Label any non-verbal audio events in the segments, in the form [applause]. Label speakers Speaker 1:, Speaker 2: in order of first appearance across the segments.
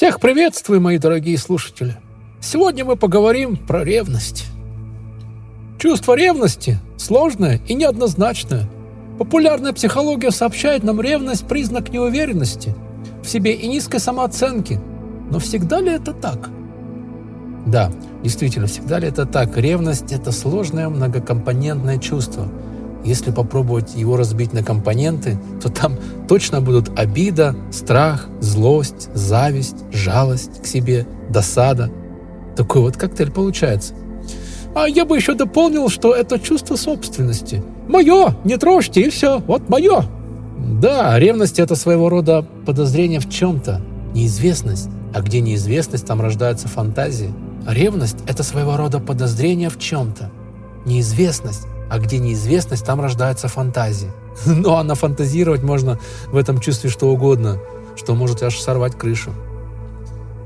Speaker 1: Всех приветствую, мои дорогие слушатели. Сегодня мы поговорим про ревность. Чувство ревности сложное и неоднозначное. Популярная психология сообщает нам ревность – признак неуверенности в себе и низкой самооценки. Но всегда ли это так? Да, действительно, всегда ли это так? Ревность – это сложное многокомпонентное чувство – если попробовать его разбить на компоненты, то там точно будут обида, страх, злость, зависть, жалость к себе, досада. Такой вот коктейль получается. А я бы еще дополнил, что это чувство собственности. Мое, не трожьте, и все, вот мое. Да, ревность – это своего рода подозрение в чем-то, неизвестность. А где неизвестность, там рождаются фантазии. ревность – это своего рода подозрение в чем-то, неизвестность. А где неизвестность, там рождается фантазия. [laughs] Ну а нафантазировать можно в этом чувстве что угодно, что может аж сорвать крышу.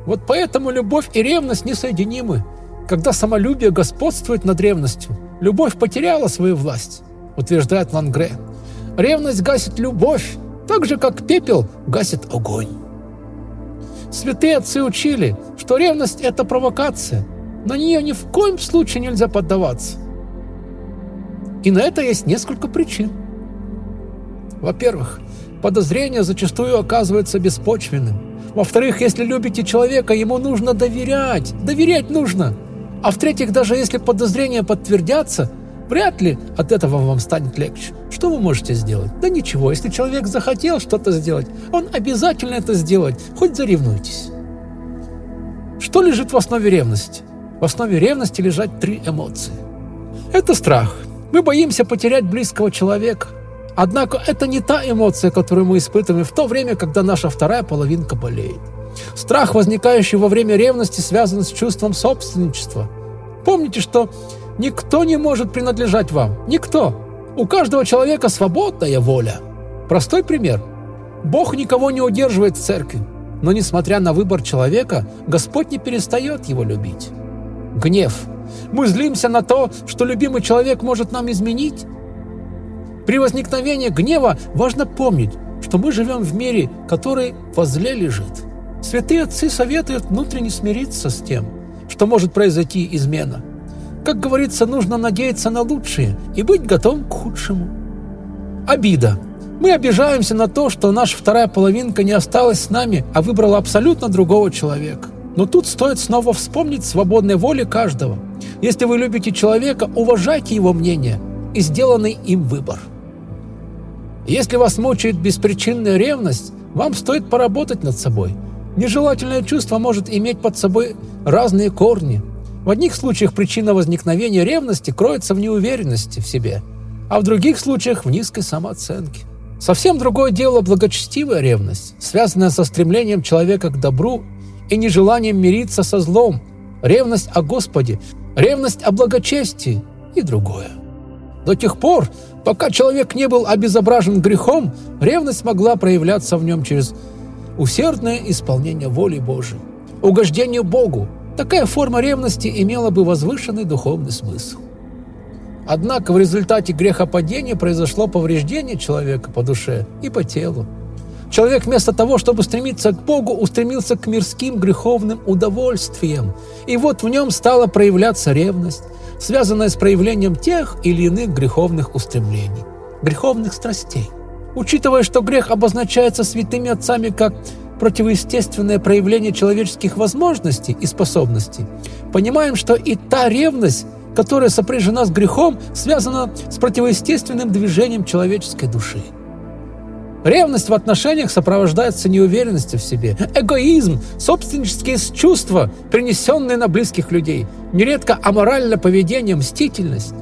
Speaker 1: Вот поэтому любовь и ревность несоединимы. Когда самолюбие господствует над ревностью, любовь потеряла свою власть, утверждает Лангре. Ревность гасит любовь, так же, как пепел гасит огонь. Святые отцы учили, что ревность – это провокация. На нее ни в коем случае нельзя поддаваться. И на это есть несколько причин. Во-первых, подозрение зачастую оказывается беспочвенным. Во-вторых, если любите человека, ему нужно доверять. Доверять нужно. А в-третьих, даже если подозрения подтвердятся, вряд ли от этого вам станет легче. Что вы можете сделать? Да ничего, если человек захотел что-то сделать, он обязательно это сделает, хоть заревнуйтесь. Что лежит в основе ревности? В основе ревности лежат три эмоции. Это страх – мы боимся потерять близкого человека. Однако это не та эмоция, которую мы испытываем в то время, когда наша вторая половинка болеет. Страх, возникающий во время ревности, связан с чувством собственничества. Помните, что никто не может принадлежать вам. Никто. У каждого человека свободная воля. Простой пример. Бог никого не удерживает в церкви. Но несмотря на выбор человека, Господь не перестает его любить. Гнев – мы злимся на то, что любимый человек может нам изменить. При возникновении гнева важно помнить, что мы живем в мире, который возле лежит. Святые отцы советуют внутренне смириться с тем, что может произойти измена. Как говорится, нужно надеяться на лучшее и быть готовым к худшему. Обида. Мы обижаемся на то, что наша вторая половинка не осталась с нами, а выбрала абсолютно другого человека. Но тут стоит снова вспомнить свободной воли каждого. Если вы любите человека, уважайте его мнение и сделанный им выбор. Если вас мучает беспричинная ревность, вам стоит поработать над собой. Нежелательное чувство может иметь под собой разные корни. В одних случаях причина возникновения ревности кроется в неуверенности в себе, а в других случаях в низкой самооценке. Совсем другое дело благочестивая ревность, связанная со стремлением человека к добру и нежеланием мириться со злом, ревность о Господе, ревность о благочестии и другое. До тех пор, пока человек не был обезображен грехом, ревность могла проявляться в нем через усердное исполнение воли Божией, угождение Богу. Такая форма ревности имела бы возвышенный духовный смысл. Однако в результате грехопадения произошло повреждение человека по душе и по телу. Человек вместо того, чтобы стремиться к Богу, устремился к мирским греховным удовольствиям. И вот в нем стала проявляться ревность, связанная с проявлением тех или иных греховных устремлений, греховных страстей. Учитывая, что грех обозначается святыми отцами как противоестественное проявление человеческих возможностей и способностей, понимаем, что и та ревность, которая сопряжена с грехом, связана с противоестественным движением человеческой души. Ревность в отношениях сопровождается неуверенностью в себе, эгоизм, собственнические чувства, принесенные на близких людей, нередко аморальное поведение, мстительность.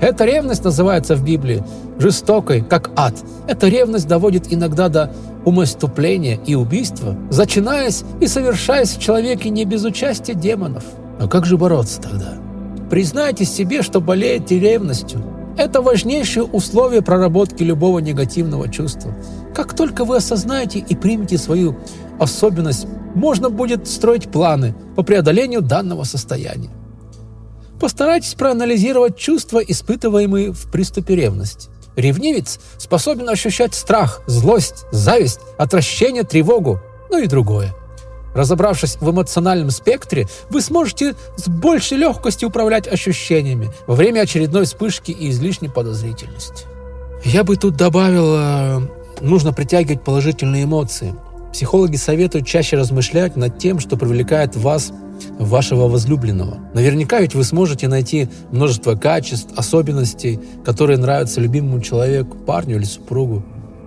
Speaker 1: Эта ревность называется в Библии жестокой, как ад. Эта ревность доводит иногда до умоступления и убийства, зачинаясь и совершаясь в человеке не без участия демонов. А как же бороться тогда? Признайте себе, что болеете ревностью, это важнейшее условие проработки любого негативного чувства. Как только вы осознаете и примете свою особенность, можно будет строить планы по преодолению данного состояния. Постарайтесь проанализировать чувства, испытываемые в приступе ревности. Ревнивец способен ощущать страх, злость, зависть, отвращение, тревогу, ну и другое. Разобравшись в эмоциональном спектре, вы сможете с большей легкостью управлять ощущениями во время очередной вспышки и излишней подозрительности. Я бы тут добавил, э, нужно притягивать положительные эмоции. Психологи советуют чаще размышлять над тем, что привлекает вас вашего возлюбленного. Наверняка ведь вы сможете найти множество качеств, особенностей, которые нравятся любимому человеку, парню или супругу.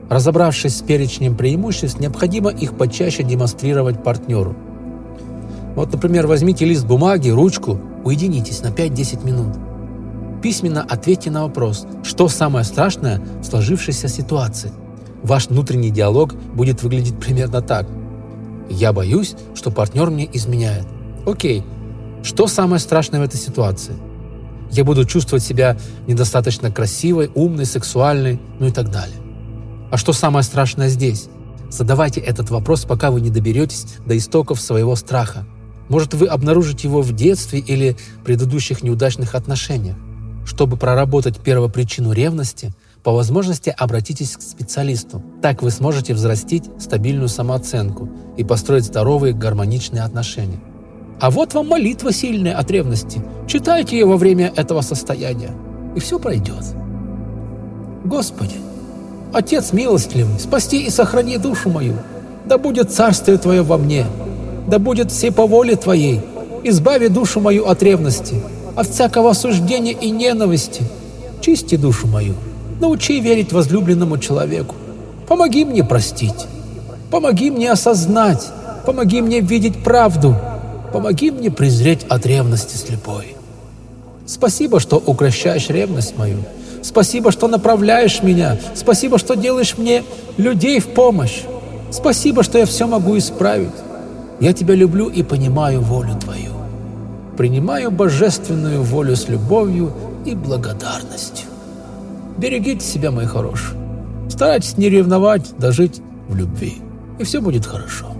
Speaker 1: Разобравшись с перечнем преимуществ, необходимо их почаще демонстрировать партнеру. Вот, например, возьмите лист бумаги, ручку, уединитесь на 5-10 минут. Письменно ответьте на вопрос, что самое страшное в сложившейся ситуации. Ваш внутренний диалог будет выглядеть примерно так. «Я боюсь, что партнер мне изменяет». Окей, что самое страшное в этой ситуации? Я буду чувствовать себя недостаточно красивой, умной, сексуальной, ну и так далее. А что самое страшное здесь? Задавайте этот вопрос, пока вы не доберетесь до истоков своего страха. Может, вы обнаружите его в детстве или предыдущих неудачных отношениях. Чтобы проработать первопричину ревности, по возможности обратитесь к специалисту. Так вы сможете взрастить стабильную самооценку и построить здоровые гармоничные отношения. А вот вам молитва сильная от ревности. Читайте ее во время этого состояния, и все пройдет. Господи, Отец милостливый, спасти и сохрани душу мою. Да будет царствие Твое во мне, да будет все по воле Твоей. Избави душу мою от ревности, от всякого осуждения и ненависти. Чисти душу мою, научи верить возлюбленному человеку. Помоги мне простить, помоги мне осознать, помоги мне видеть правду, помоги мне презреть от ревности слепой. Спасибо, что укращаешь ревность мою, Спасибо, что направляешь меня. Спасибо, что делаешь мне людей в помощь. Спасибо, что я все могу исправить. Я тебя люблю и понимаю волю твою. Принимаю божественную волю с любовью и благодарностью. Берегите себя, мои хорошие. Старайтесь не ревновать, да жить в любви. И все будет хорошо.